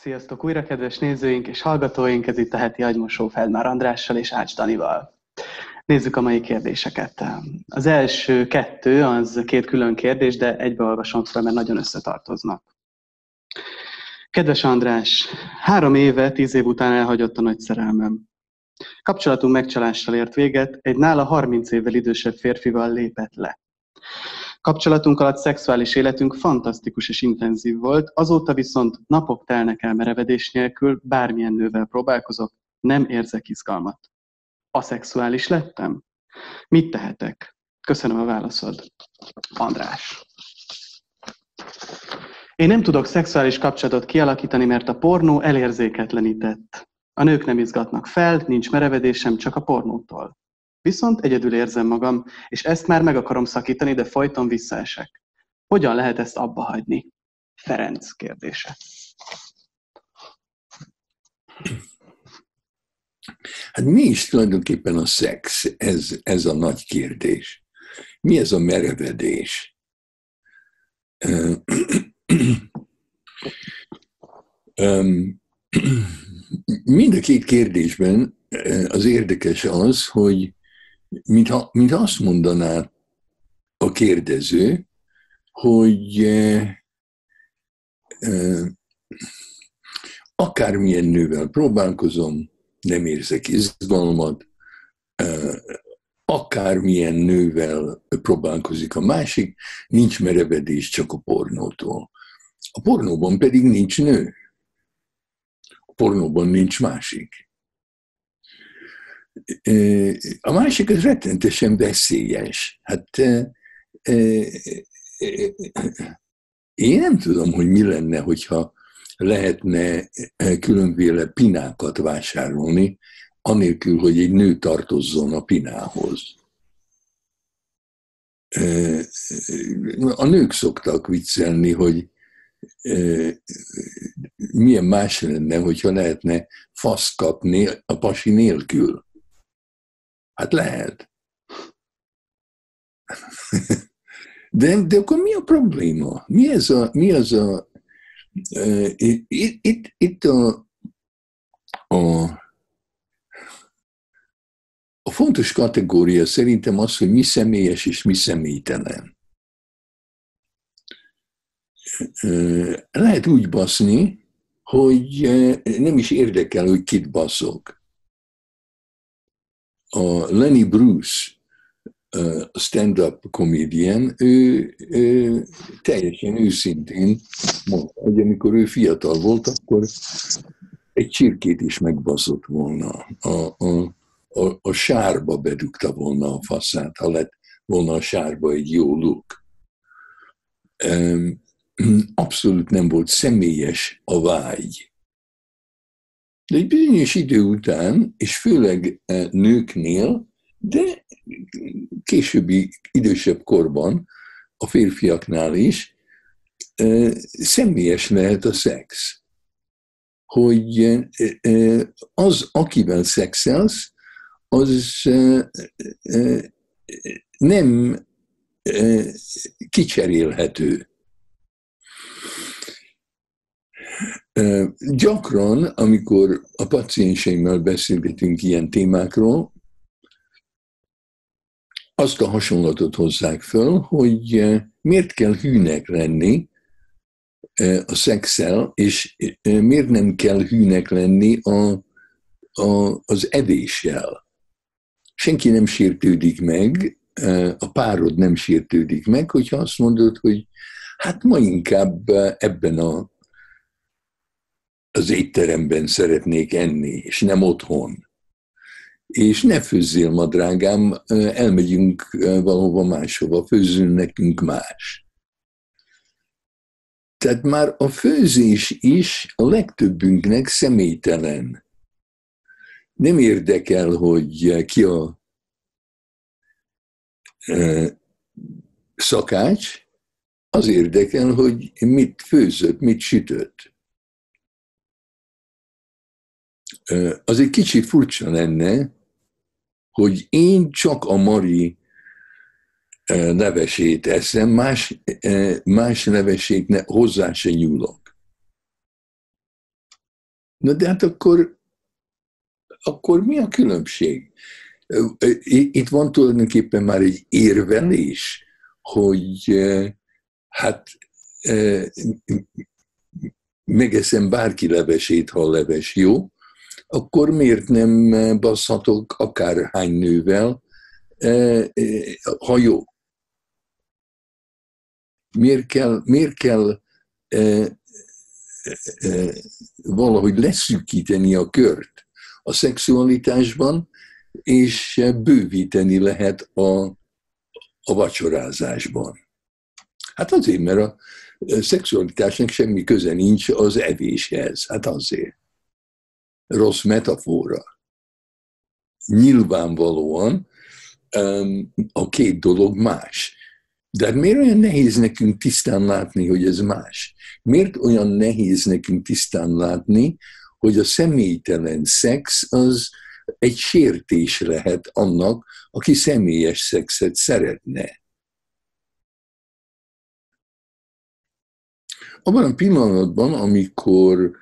Sziasztok újra, kedves nézőink és hallgatóink! Ez itt a heti agymosó Feldmár Andrással és Ács Danival. Nézzük a mai kérdéseket. Az első kettő, az két külön kérdés, de egybeolvasom fel, mert nagyon összetartoznak. Kedves András, három éve, tíz év után elhagyott a nagy szerelmem. Kapcsolatunk megcsalással ért véget, egy nála 30 évvel idősebb férfival lépett le. Kapcsolatunk alatt szexuális életünk fantasztikus és intenzív volt, azóta viszont napok telnek el merevedés nélkül, bármilyen nővel próbálkozok, nem érzek izgalmat. Aszexuális lettem? Mit tehetek? Köszönöm a válaszod. András. Én nem tudok szexuális kapcsolatot kialakítani, mert a pornó elérzéketlenített. A nők nem izgatnak fel, nincs merevedésem, csak a pornótól. Viszont egyedül érzem magam, és ezt már meg akarom szakítani, de folyton visszaesek. Hogyan lehet ezt abba hagyni? Ferenc kérdése. Hát mi is tulajdonképpen a szex? Ez, ez a nagy kérdés. Mi ez a merevedés? Mind a két kérdésben az érdekes az, hogy mintha, mintha azt mondaná a kérdező, hogy eh, eh, akármilyen nővel próbálkozom, nem érzek izgalmat, eh, akármilyen nővel próbálkozik a másik, nincs merevedés csak a pornótól. A pornóban pedig nincs nő. A pornóban nincs másik. A másik az rettentesen veszélyes. Hát én nem tudom, hogy mi lenne, hogyha lehetne különféle pinákat vásárolni, anélkül, hogy egy nő tartozzon a pinához. A nők szoktak viccelni, hogy milyen más lenne, hogyha lehetne fasz kapni a pasi nélkül. Hát lehet. De, de akkor mi a probléma? Mi ez a, mi az a uh, itt, itt, itt a, a, a fontos kategória szerintem az, hogy mi személyes és mi személytelen. Uh, lehet úgy baszni, hogy nem is érdekel, hogy kit baszok a Lenny Bruce, stand-up comedian, ő, ő teljesen őszintén mondta, hogy amikor ő fiatal volt, akkor egy csirkét is megbaszott volna. A, a, a, a sárba bedugta volna a faszát, ha lett volna a sárba egy jó look. Abszolút nem volt személyes a vágy de egy bizonyos idő után, és főleg e, nőknél, de későbbi idősebb korban, a férfiaknál is, e, személyes lehet a szex. Hogy e, az, akivel szexelsz, az nem kicserélhető. Gyakran, amikor a pacienseimmel beszélgetünk ilyen témákról, azt a hasonlatot hozzák föl, hogy miért kell hűnek lenni a szexel, és miért nem kell hűnek lenni a, a, az evéssel. Senki nem sértődik meg, a párod nem sértődik meg, hogyha azt mondod, hogy hát ma inkább ebben a az étteremben szeretnék enni, és nem otthon. És ne főzzél ma, drágám, elmegyünk valahova máshova, főzzön nekünk más. Tehát már a főzés is a legtöbbünknek személytelen. Nem érdekel, hogy ki a szakács, az érdekel, hogy mit főzött, mit sütött. Az egy kicsit furcsa lenne, hogy én csak a Mari levesét eszem, más, más levesét ne, hozzá se nyúlok. Na de hát akkor, akkor mi a különbség? Itt van tulajdonképpen már egy érvelés, hogy hát megeszem bárki levesét, ha leves jó, akkor miért nem baszhatok akárhány nővel, ha jó? Miért kell, miért kell valahogy leszűkíteni a kört a szexualitásban, és bővíteni lehet a, a vacsorázásban. Hát azért, mert a szexualitásnak semmi köze nincs az evéshez. Hát azért. Rossz metafora. Nyilvánvalóan a két dolog más. De hát miért olyan nehéz nekünk tisztán látni, hogy ez más? Miért olyan nehéz nekünk tisztán látni, hogy a személytelen szex az egy sértés lehet annak, aki személyes szexet szeretne. Abban a pillanatban, amikor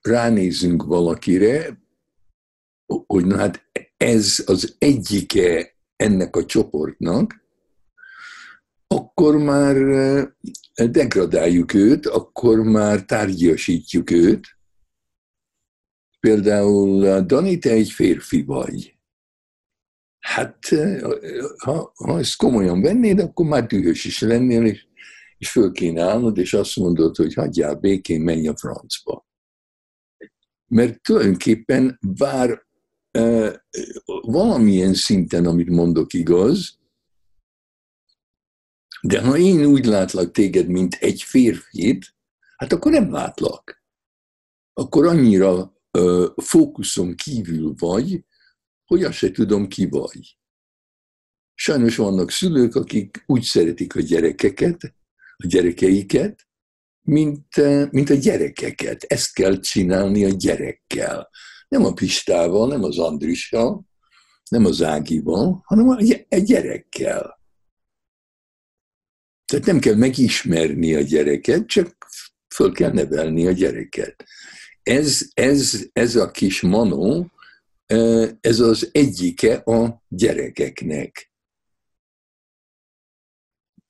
ránézünk valakire, hogy na hát ez az egyike ennek a csoportnak, akkor már eh, degradáljuk őt, akkor már tárgyasítjuk őt. Például, Dani, te egy férfi vagy. Hát, eh, ha, ha ezt komolyan vennéd, akkor már dühös is lennél, és, és föl kéne állnod, és azt mondod, hogy hagyjál békén, menj a francba. Mert tulajdonképpen bár e, valamilyen szinten, amit mondok igaz, de ha én úgy látlak téged, mint egy férfit, hát akkor nem látlak. Akkor annyira ö, fókuszon kívül vagy, hogy azt se tudom, ki vagy. Sajnos vannak szülők, akik úgy szeretik a gyerekeket, a gyerekeiket, mint, mint a gyerekeket. Ezt kell csinálni a gyerekkel. Nem a Pistával, nem az Andrissal, nem az Ágival, hanem a gyerekkel. Tehát nem kell megismerni a gyereket, csak föl kell nevelni a gyereket. Ez, ez, ez a kis manó, ez az egyike a gyerekeknek.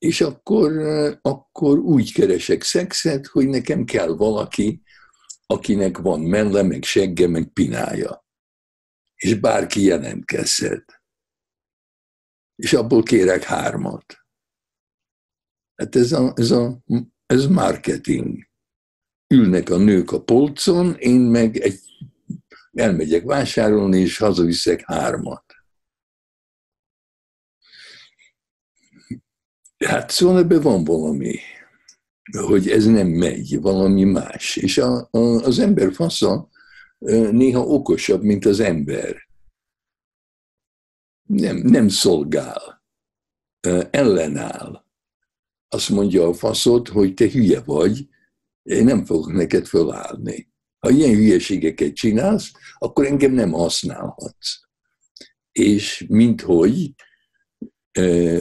És akkor, akkor úgy keresek szexet, hogy nekem kell valaki, akinek van melle, meg segge, meg pinája. És bárki jelentkezhet. És abból kérek hármat. Hát ez, a, ez, a, ez marketing. Ülnek a nők a polcon, én meg egy, elmegyek vásárolni, és hazaviszek hármat. Hát szóval ebben van valami, hogy ez nem megy, valami más. És a, a, az ember fasza néha okosabb, mint az ember. Nem, nem szolgál, ellenáll azt mondja a faszod, hogy te hülye vagy, én nem fogok neked fölállni. Ha ilyen hülyeségeket csinálsz, akkor engem nem használhatsz. És minthogy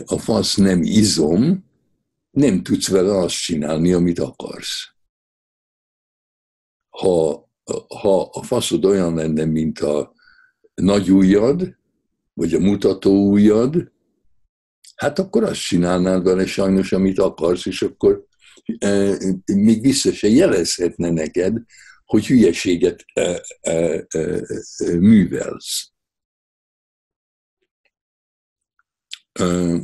a fasz nem izom, nem tudsz vele azt csinálni, amit akarsz. Ha, ha a faszod olyan lenne, mint a nagy ujjad, vagy a mutató ujjad, hát akkor azt csinálnád vele sajnos, amit akarsz, és akkor e, még vissza se jelezhetne neked, hogy hülyeséget e, e, e, művelsz.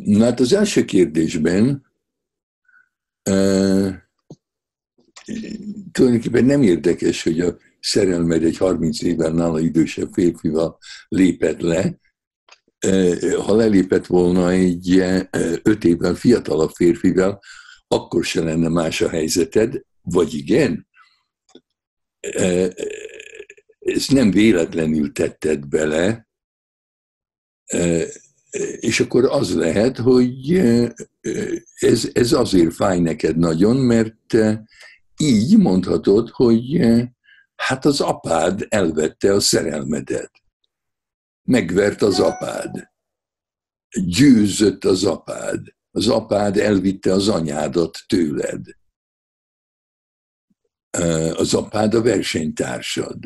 Na hát az első kérdésben tulajdonképpen nem érdekes, hogy a szerelmed egy 30 éven nála idősebb férfival lépett le, ha lelépett volna egy öt évvel fiatalabb férfivel, akkor se lenne más a helyzeted, vagy igen? Ezt nem véletlenül tetted bele, és akkor az lehet, hogy ez, ez azért fáj neked nagyon, mert így mondhatod, hogy hát az apád elvette a szerelmedet megvert az apád. Győzött az apád. Az apád elvitte az anyádat tőled. az apád a versenytársad.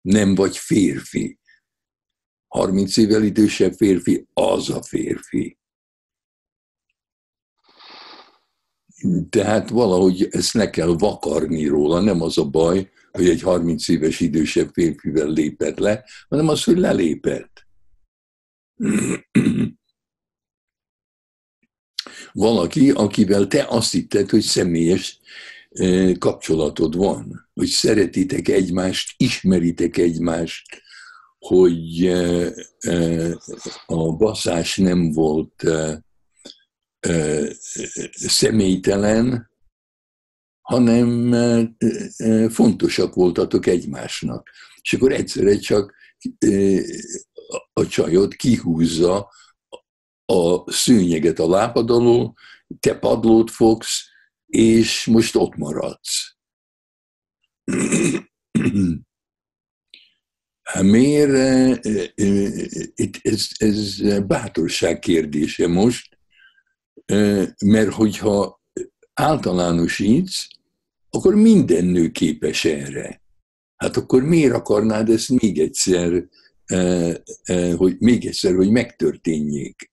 Nem vagy férfi. 30 évvel idősebb férfi, az a férfi. Tehát valahogy ezt ne kell vakarni róla, nem az a baj, hogy egy 30 éves idősebb férfivel lépett le, hanem az, hogy lelépett. Valaki, akivel te azt hitted, hogy személyes kapcsolatod van, hogy szeretitek egymást, ismeritek egymást, hogy a baszás nem volt személytelen, hanem fontosak voltatok egymásnak. És akkor egyszerre csak a csajod kihúzza a szőnyeget a lábad alól, te padlót fogsz, és most ott maradsz. Miért? Ez, ez bátorság kérdése most, mert hogyha általánosítsz, akkor minden nő képes erre. Hát akkor miért akarnád ezt még egyszer, hogy még egyszer, hogy megtörténjék?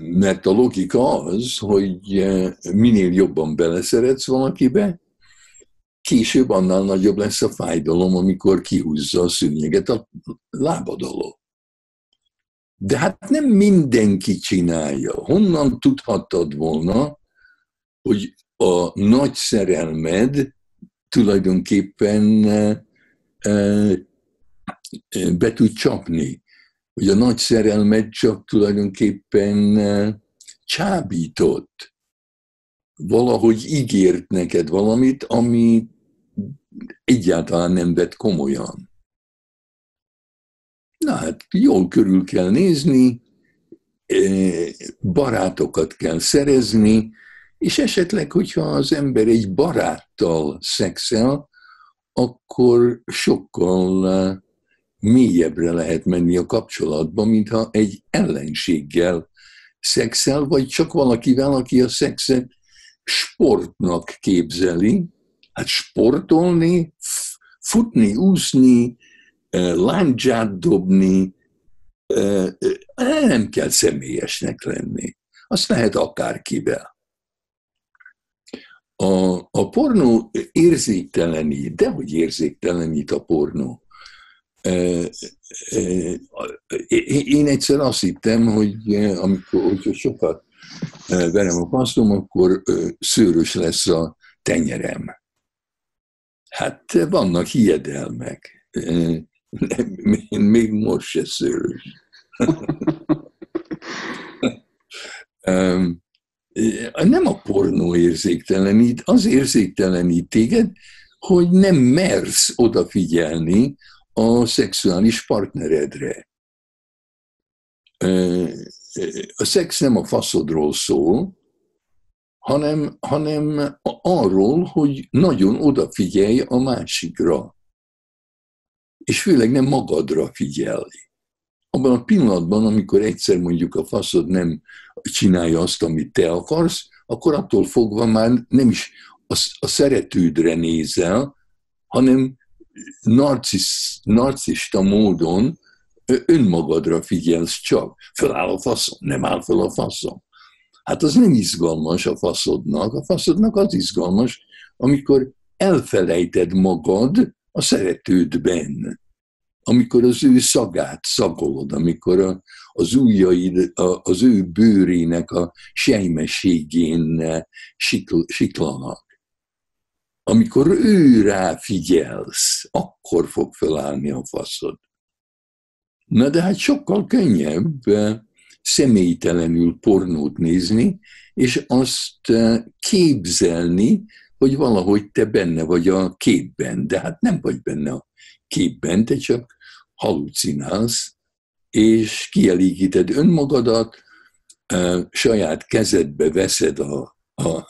Mert a logika az, hogy minél jobban beleszeretsz valakibe, később annál nagyobb lesz a fájdalom, amikor kihúzza a szűnyeget a lábad alól. De hát nem mindenki csinálja. Honnan tudhattad volna, hogy a nagy szerelmed tulajdonképpen be tud csapni hogy a nagy szerelmet csak tulajdonképpen eh, csábított. Valahogy ígért neked valamit, ami egyáltalán nem vett komolyan. Na hát, jól körül kell nézni, eh, barátokat kell szerezni, és esetleg, hogyha az ember egy baráttal szexel, akkor sokkal eh, mélyebbre lehet menni a kapcsolatban, mintha egy ellenséggel szexel, vagy csak valakivel, aki a szexet sportnak képzeli. Hát sportolni, futni, úszni, láncsát dobni, nem kell személyesnek lenni. Azt lehet akárkivel. A, a pornó érzéktelenít, de hogy érzéktelenít a pornó? Én egyszer azt hittem, hogy amikor hogyha sokat verem a passzom, akkor szőrös lesz a tenyerem. Hát vannak hiedelmek. Még most se szőrös. Nem a pornó érzéktelenít, az érzéktelenít téged, hogy nem mersz odafigyelni a szexuális partneredre. A szex nem a faszodról szól, hanem, hanem arról, hogy nagyon odafigyelj a másikra. És főleg nem magadra figyelj. Abban a pillanatban, amikor egyszer mondjuk a faszod nem csinálja azt, amit te akarsz, akkor attól fogva már nem is a, a szeretődre nézel, hanem narcisz, narcista módon önmagadra figyelsz csak. Föláll a faszom, nem áll fel a faszom. Hát az nem izgalmas a faszodnak. A faszodnak az izgalmas, amikor elfelejted magad a szeretődben. Amikor az ő szagát szagolod, amikor a, az ujjaid, az ő bőrének a sejmességén sikl, siklanak amikor ő rá figyelsz, akkor fog felállni a faszod. Na de hát sokkal könnyebb eh, személytelenül pornót nézni, és azt eh, képzelni, hogy valahogy te benne vagy a képben, de hát nem vagy benne a képben, te csak halucinálsz, és kielégíted önmagadat, eh, saját kezedbe veszed a, a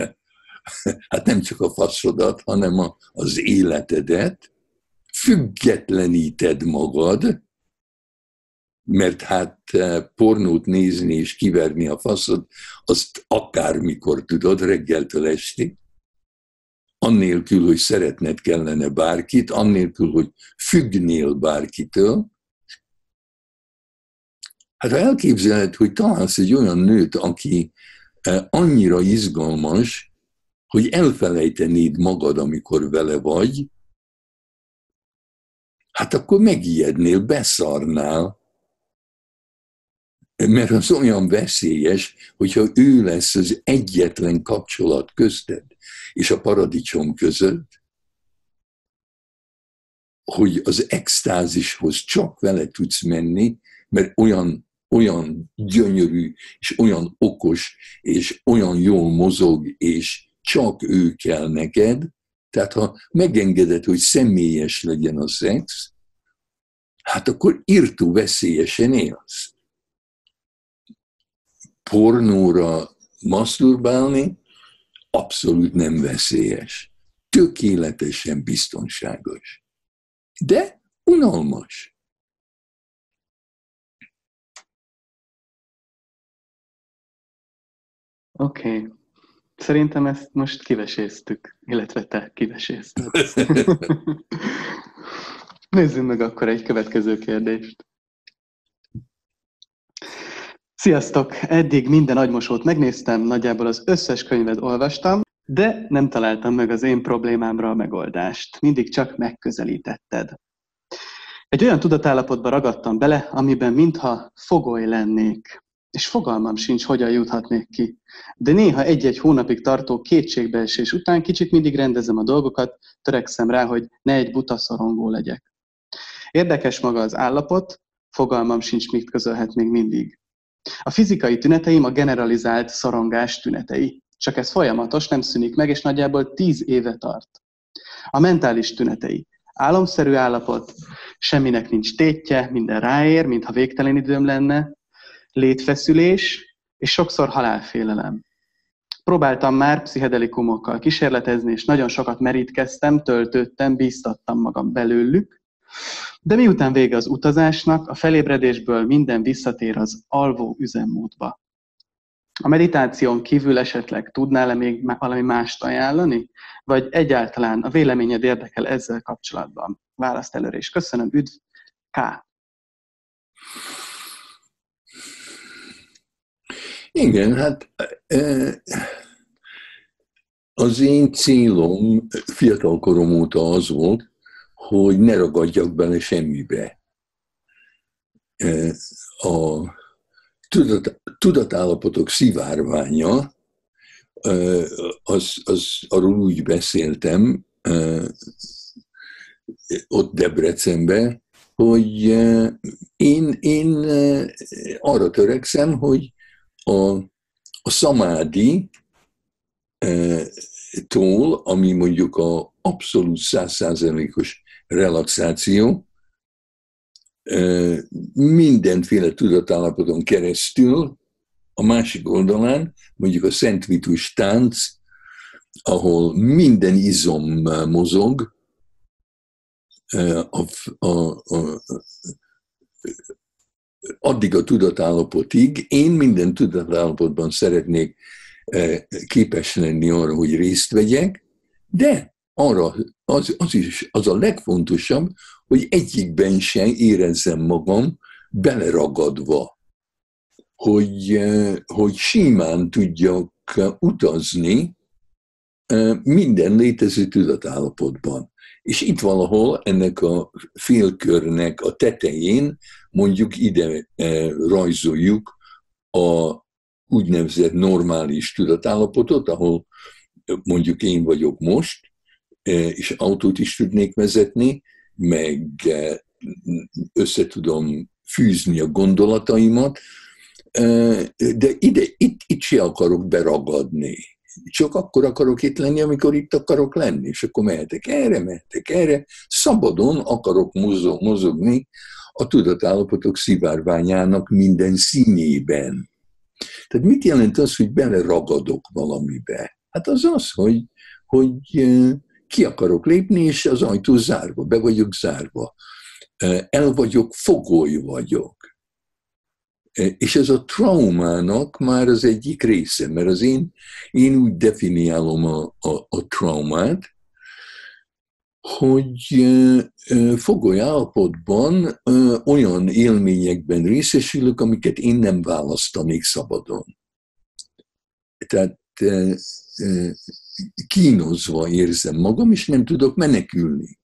hát nem csak a faszodat, hanem az életedet, függetleníted magad, mert hát eh, pornót nézni és kiverni a faszod, azt akármikor tudod, reggeltől estig. annélkül, hogy szeretned kellene bárkit, annélkül, hogy függnél bárkitől. Hát ha elképzeled, hogy találsz egy olyan nőt, aki eh, annyira izgalmas, hogy elfelejtenéd magad, amikor vele vagy, hát akkor megijednél, beszarnál, mert az olyan veszélyes, hogyha ő lesz az egyetlen kapcsolat közted és a paradicsom között, hogy az extázishoz csak vele tudsz menni, mert olyan, olyan gyönyörű, és olyan okos, és olyan jól mozog, és csak ő kell neked, tehát ha megengeded, hogy személyes legyen a szex, hát akkor írtó veszélyesen élsz. Pornóra maszturbálni abszolút nem veszélyes. Tökéletesen biztonságos. De unalmas. Oké. Okay. Szerintem ezt most kiveséztük, illetve te kivesézted. Nézzünk meg akkor egy következő kérdést. Sziasztok! Eddig minden agymosót megnéztem, nagyjából az összes könyvet olvastam, de nem találtam meg az én problémámra a megoldást. Mindig csak megközelítetted. Egy olyan tudatállapotba ragadtam bele, amiben mintha fogoly lennék és fogalmam sincs, hogyan juthatnék ki. De néha egy-egy hónapig tartó kétségbeesés után kicsit mindig rendezem a dolgokat, törekszem rá, hogy ne egy buta szorongó legyek. Érdekes maga az állapot, fogalmam sincs, mit közölhet még mindig. A fizikai tüneteim a generalizált szorongás tünetei. Csak ez folyamatos, nem szűnik meg, és nagyjából tíz éve tart. A mentális tünetei. Álomszerű állapot, semminek nincs tétje, minden ráér, mintha végtelen időm lenne, létfeszülés és sokszor halálfélelem. Próbáltam már pszichedelikumokkal kísérletezni, és nagyon sokat merítkeztem, töltöttem, bíztattam magam belőlük, de miután vége az utazásnak, a felébredésből minden visszatér az alvó üzemmódba. A meditáción kívül esetleg tudnál-e még valami mást ajánlani? Vagy egyáltalán a véleményed érdekel ezzel kapcsolatban? Választ előre is. Köszönöm, üdv, K. Igen, hát az én célom fiatalkorom óta az volt, hogy ne ragadjak bele semmibe. A tudat, tudatállapotok szivárványa, az, az, arról úgy beszéltem ott Debrecenben, hogy én, én arra törekszem, hogy a, a szamádi e, tól, ami mondjuk a abszolút százszázalékos relaxáció, mindenféle tudatállapoton keresztül, a másik oldalán, mondjuk a Szent Vitus tánc, ahol minden izom mozog, a, a, a, addig a tudatállapotig, én minden tudatállapotban szeretnék képes lenni arra, hogy részt vegyek, de arra az, az is az a legfontosabb, hogy egyikben sem érezzem magam beleragadva, hogy, hogy simán tudjak utazni minden létező tudatállapotban. És itt valahol ennek a félkörnek a tetején mondjuk ide rajzoljuk a úgynevezett normális tudatállapotot, ahol mondjuk én vagyok most, és autót is tudnék vezetni, meg összetudom fűzni a gondolataimat, de ide, itt, itt se akarok beragadni csak akkor akarok itt lenni, amikor itt akarok lenni, és akkor mehetek erre, mehetek erre, szabadon akarok mozog, mozogni a tudatállapotok szivárványának minden színében. Tehát mit jelent az, hogy beleragadok valamibe? Hát az az, hogy, hogy ki akarok lépni, és az ajtó zárva, be vagyok zárva. El vagyok, fogoly vagyok. És ez a traumának már az egyik része, mert az én, én úgy definiálom a, a, a traumát, hogy fogoly állapotban olyan élményekben részesülök, amiket én nem választanék szabadon. Tehát kínozva érzem magam, és nem tudok menekülni.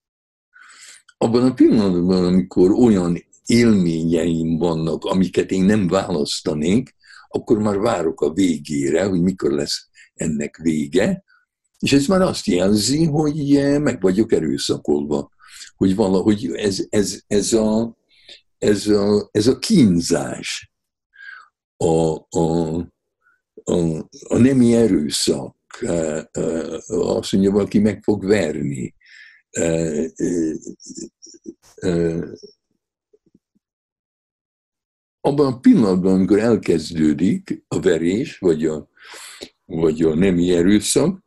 Abban a pillanatban, amikor olyan élményeim vannak, amiket én nem választanék, akkor már várok a végére, hogy mikor lesz ennek vége, és ez már azt jelzi, hogy meg vagyok erőszakolva, hogy valahogy ez, ez, ez, a, ez, a, ez a kínzás, a, a, a, a nemi erőszak, azt mondja, valaki meg fog verni, abban a pillanatban, amikor elkezdődik a verés, vagy a, vagy a nemi erőszak,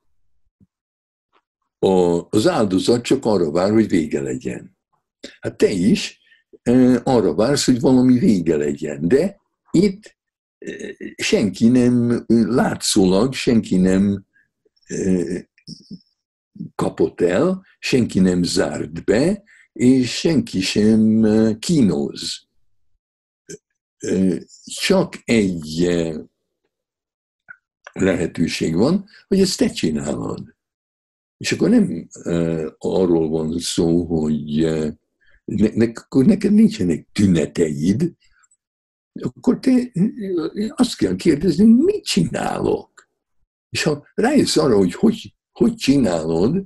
az áldozat csak arra vár, hogy vége legyen. Hát te is arra vársz, hogy valami vége legyen, de itt senki nem, látszólag senki nem kapott el, senki nem zárt be, és senki sem kínoz csak egy lehetőség van, hogy ezt te csinálod. És akkor nem arról van szó, hogy ne, ne, akkor neked nincsenek tüneteid, akkor te azt kell kérdezni, mit csinálok? És ha rájössz arra, hogy hogy, hogy csinálod,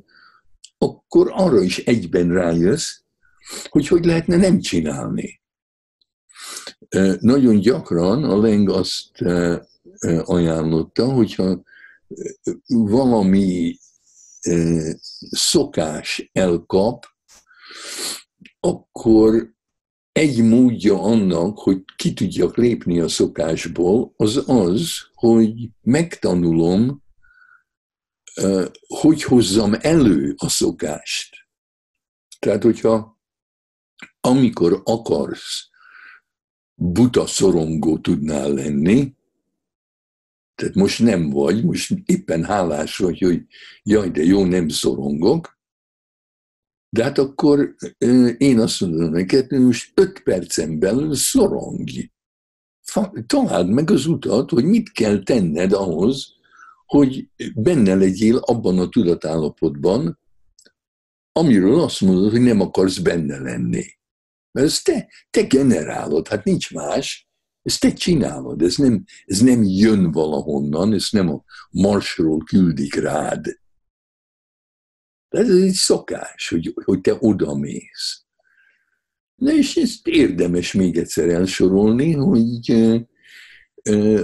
akkor arra is egyben rájössz, hogy hogy lehetne nem csinálni. Nagyon gyakran a Leng azt ajánlotta, hogyha valami szokás elkap, akkor egy módja annak, hogy ki tudjak lépni a szokásból, az az, hogy megtanulom, hogy hozzam elő a szokást. Tehát, hogyha amikor akarsz buta szorongó tudnál lenni, tehát most nem vagy, most éppen hálás vagy, hogy jaj, de jó, nem szorongok, de hát akkor én azt mondom neked, hogy most öt percen belül szorongj. Találd meg az utat, hogy mit kell tenned ahhoz, hogy benne legyél abban a tudatállapotban, amiről azt mondod, hogy nem akarsz benne lenni. Mert ezt te, te generálod, hát nincs más, ezt te csinálod, ez nem, ez nem jön valahonnan, ez nem a marsról küldik rád. Ez egy szokás, hogy, hogy te oda mész. Na és ezt érdemes még egyszer elsorolni, hogy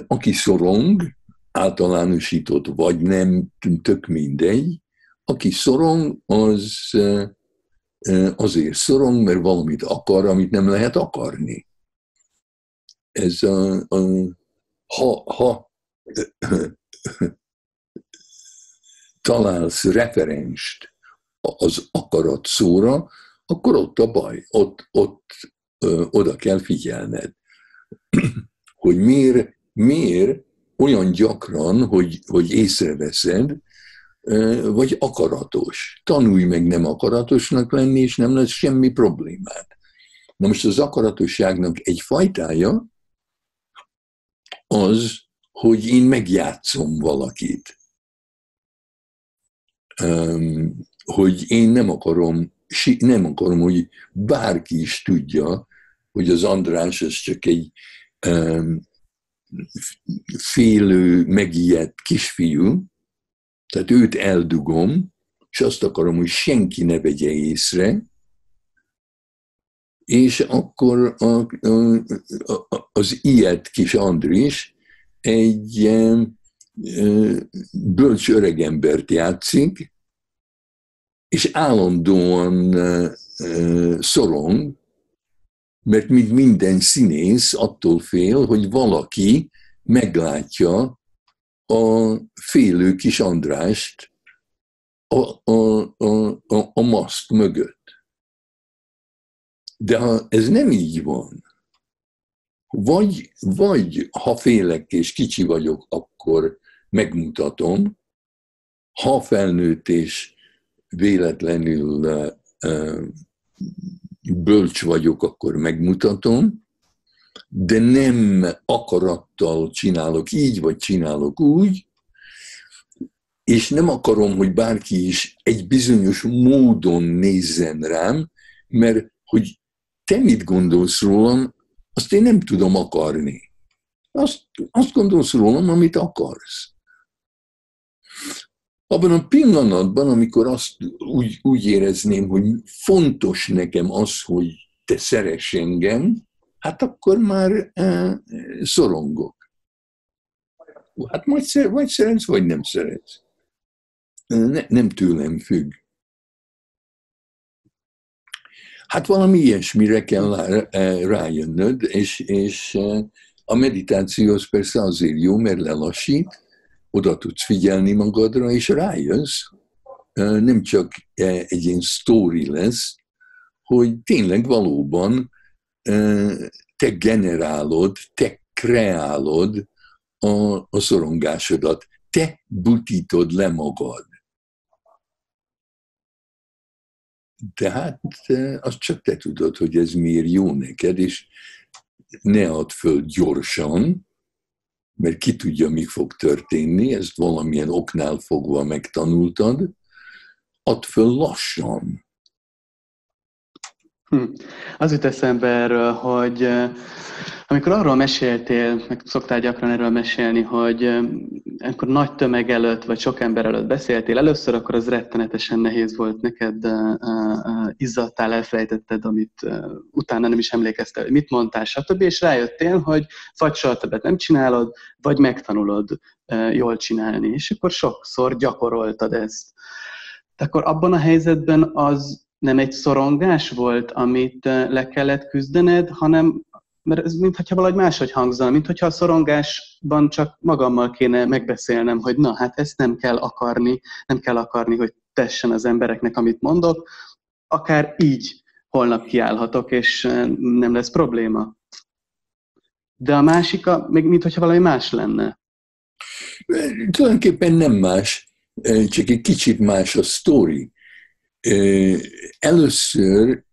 aki szorong, általánosított vagy nem, tök mindegy, aki szorong, az azért szorong, mert valamit akar, amit nem lehet akarni. Ez a, a ha, ha találsz referenst az akarat szóra, akkor ott a baj, ott, ott ö, oda kell figyelned. hogy miért, miért olyan gyakran, hogy, hogy észreveszed, vagy akaratos. Tanulj meg nem akaratosnak lenni, és nem lesz semmi problémád. Na most az akaratosságnak egy fajtája az, hogy én megjátszom valakit. Hogy én nem akarom, nem akarom, hogy bárki is tudja, hogy az András az csak egy félő, megijedt kisfiú, tehát őt eldugom, és azt akarom, hogy senki ne vegye észre, és akkor a, a, a, az ilyet kis Andris egy e, bölcs öregembert játszik, és állandóan szorong, mert mint minden színész attól fél, hogy valaki meglátja a félő kis Andrást a, a, a, a, a maszk mögött. De ha ez nem így van, Vagy, vagy ha félek és kicsi vagyok, akkor megmutatom, ha felnőtt és véletlenül bölcs vagyok, akkor megmutatom, de nem akarattal csinálok így, vagy csinálok úgy, és nem akarom, hogy bárki is egy bizonyos módon nézzen rám, mert hogy te mit gondolsz rólam, azt én nem tudom akarni. Azt, azt gondolsz rólam, amit akarsz. Abban a pillanatban, amikor azt úgy, úgy érezném, hogy fontos nekem az, hogy te szeress engem, hát akkor már e, szorongok. Hát majd szer, vagy szeretsz, vagy nem szeretsz. Ne, nem tőlem függ. Hát valami ilyesmire kell rájönnöd, és, és a meditáció az persze azért jó, mert lelassít, oda tudsz figyelni magadra, és rájössz, nem csak egy ilyen sztori lesz, hogy tényleg valóban te generálod, te kreálod a, a szorongásodat, te butítod le magad. De hát azt csak te tudod, hogy ez miért jó neked, és ne add föl gyorsan, mert ki tudja, mi fog történni, ezt valamilyen oknál fogva megtanultad, add föl lassan. Hm. Az jut eszembe erről, hogy amikor arról meséltél, meg szoktál gyakran erről mesélni, hogy amikor nagy tömeg előtt, vagy sok ember előtt beszéltél először, akkor az rettenetesen nehéz volt neked, izzadtál, elfelejtetted, amit utána nem is emlékeztél, hogy mit mondtál, stb. És rájöttél, hogy vagy soha többet nem csinálod, vagy megtanulod jól csinálni. És akkor sokszor gyakoroltad ezt. De akkor abban a helyzetben az nem egy szorongás volt, amit le kellett küzdened, hanem mert ez mintha valahogy máshogy hangzana, mintha a szorongásban csak magammal kéne megbeszélnem, hogy na, hát ezt nem kell akarni, nem kell akarni, hogy tessen az embereknek, amit mondok, akár így holnap kiállhatok, és nem lesz probléma. De a másik, még mintha valami más lenne. Tulajdonképpen nem más, csak egy kicsit más a sztori. Először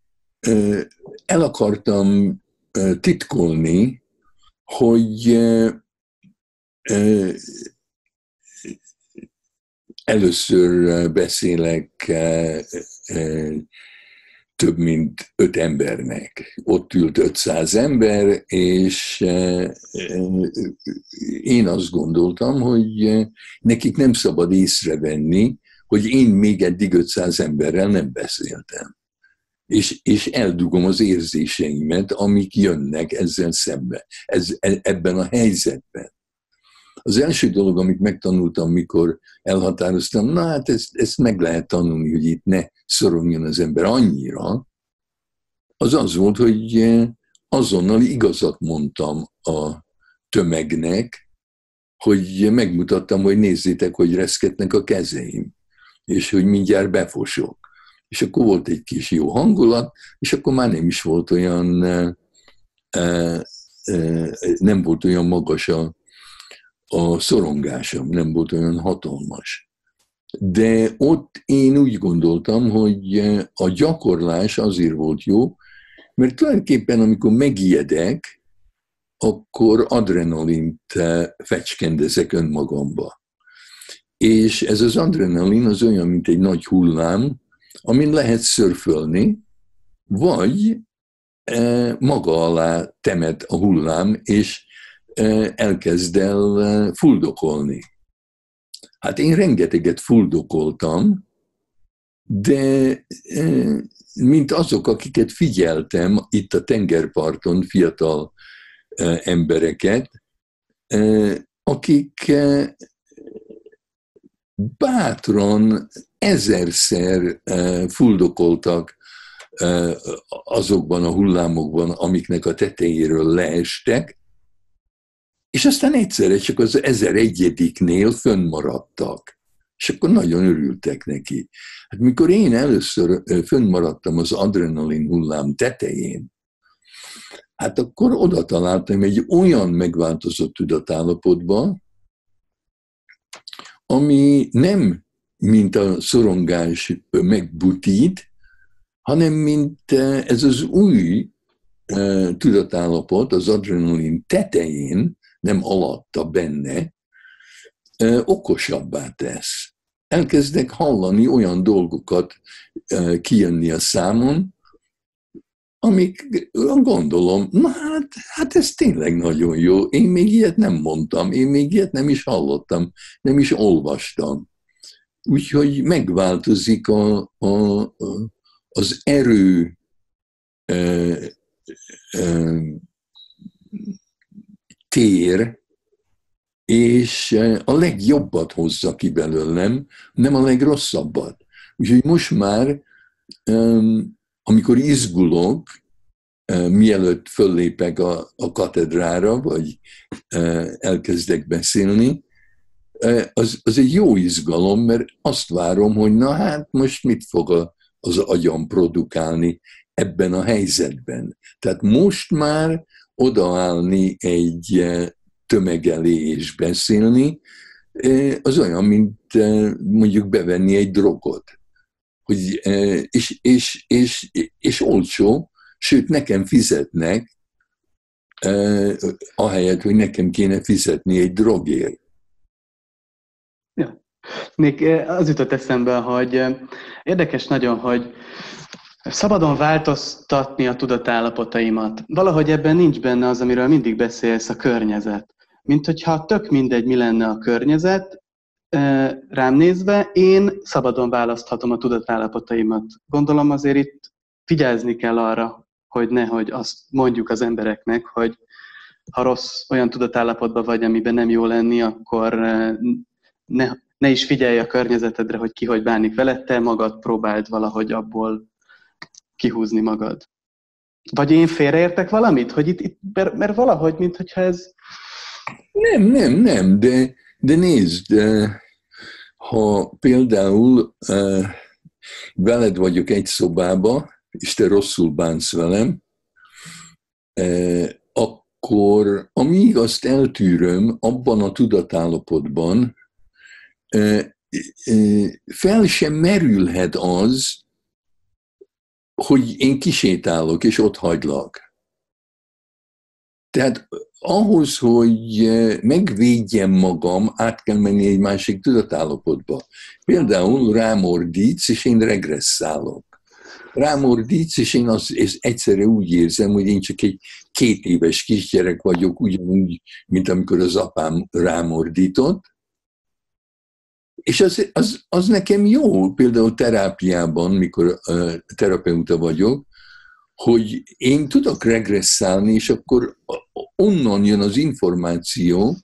el akartam titkolni, hogy először beszélek több mint öt embernek. Ott ült 500 ember, és én azt gondoltam, hogy nekik nem szabad észrevenni, hogy én még eddig 500 emberrel nem beszéltem és, és eldugom az érzéseimet, amik jönnek ezzel szembe, ez, e, ebben a helyzetben. Az első dolog, amit megtanultam, mikor elhatároztam, na hát ezt, ezt meg lehet tanulni, hogy itt ne szorongjon az ember annyira, az az volt, hogy azonnal igazat mondtam a tömegnek, hogy megmutattam, hogy nézzétek, hogy reszketnek a kezeim, és hogy mindjárt befosok és akkor volt egy kis jó hangulat, és akkor már nem is volt olyan, nem volt olyan magas a, a szorongásom, nem volt olyan hatalmas. De ott én úgy gondoltam, hogy a gyakorlás azért volt jó, mert tulajdonképpen amikor megijedek, akkor adrenalint fecskendezek önmagamba. És ez az adrenalin az olyan, mint egy nagy hullám, amin lehet szörfölni, vagy e, maga alá temet a hullám, és e, elkezd el e, fuldokolni. Hát én rengeteget fuldokoltam, de mint azok, akiket figyeltem itt a tengerparton, fiatal embereket, akik bátran ezerszer eh, fuldokoltak eh, azokban a hullámokban, amiknek a tetejéről leestek, és aztán egyszerre csak az ezer egyediknél fönnmaradtak. És akkor nagyon örültek neki. Hát mikor én először eh, fönnmaradtam az adrenalin hullám tetején, hát akkor oda találtam egy olyan megváltozott tudatállapotba, ami nem mint a szorongás megbutít, hanem mint ez az új tudatállapot az adrenalin tetején, nem alatta benne, okosabbá tesz. Elkezdek hallani olyan dolgokat kijönni a számon, amik gondolom, na hát, hát ez tényleg nagyon jó, én még ilyet nem mondtam, én még ilyet nem is hallottam, nem is olvastam. Úgyhogy megváltozik a, a, az erő e, e, tér, és a legjobbat hozza ki belőlem, nem a legrosszabbat. Úgyhogy most már, amikor izgulok, mielőtt föllépek a, a katedrára, vagy elkezdek beszélni, az, az egy jó izgalom, mert azt várom, hogy na hát most mit fog a, az agyam produkálni ebben a helyzetben. Tehát most már odaállni egy tömeg elé és beszélni, az olyan, mint mondjuk bevenni egy drogot. Hogy, és, és, és, és olcsó, sőt nekem fizetnek, ahelyett, hogy nekem kéne fizetni egy drogért. Ja. Még az jutott eszembe, hogy érdekes nagyon, hogy szabadon változtatni a tudatállapotaimat. Valahogy ebben nincs benne az, amiről mindig beszélsz, a környezet mint hogyha tök mindegy, mi lenne a környezet, rám nézve, én szabadon választhatom a tudatállapotaimat. Gondolom azért itt figyelzni kell arra, hogy nehogy azt mondjuk az embereknek, hogy ha rossz olyan tudatállapotban vagy, amiben nem jó lenni, akkor ne, ne is figyelj a környezetedre, hogy ki hogy bánik veled, te magad próbáld valahogy abból kihúzni magad. Vagy én félreértek valamit? Hogy itt, itt mert, mert valahogy, mintha ez nem, nem, nem, de, de nézd, ha például veled vagyok egy szobába, és te rosszul bánsz velem, akkor amíg azt eltűröm abban a tudatállapotban, fel sem merülhet az, hogy én kisétálok, és ott hagylak. Tehát ahhoz, hogy eh, megvédjem magam, át kell menni egy másik tudatállapotba. Például rámordítsz, és én regresszálok. Rámordítsz, és én az, és egyszerre úgy érzem, hogy én csak egy két éves kisgyerek vagyok, ugyanúgy, mint amikor az apám rámordított. És az, az, az nekem jó, például terápiában, mikor uh, terapeuta vagyok, hogy én tudok regresszálni, és akkor onnan jön az információ,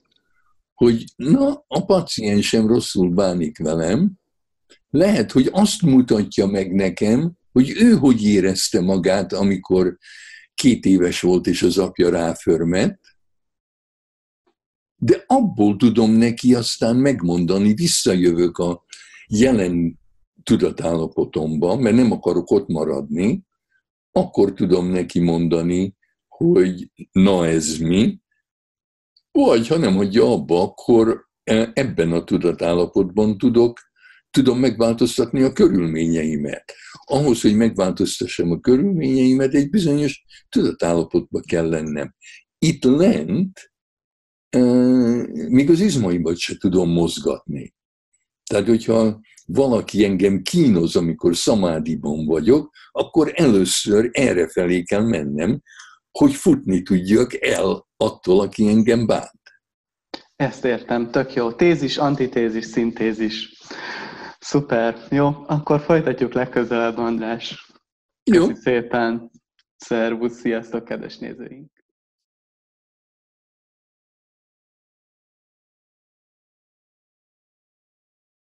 hogy na, a paciensem rosszul bánik velem, lehet, hogy azt mutatja meg nekem, hogy ő hogy érezte magát, amikor két éves volt, és az apja ráförmet, de abból tudom neki aztán megmondani, visszajövök a jelen tudatállapotomba, mert nem akarok ott maradni, akkor tudom neki mondani, hogy na ez mi, vagy ha nem hagyja abba, akkor e, ebben a tudatállapotban tudok, tudom megváltoztatni a körülményeimet. Ahhoz, hogy megváltoztassam a körülményeimet, egy bizonyos tudatállapotba kell lennem. Itt lent e, még az izmaimat se tudom mozgatni. Tehát, hogyha valaki engem kínoz, amikor szamádiban vagyok, akkor először erre felé kell mennem, hogy futni tudjak el attól, aki engem bánt. Ezt értem, tök jó. Tézis, antitézis, szintézis. Szuper. Jó, akkor folytatjuk legközelebb, András. Köszi jó. szépen. Szervusz, sziasztok, kedves nézőink!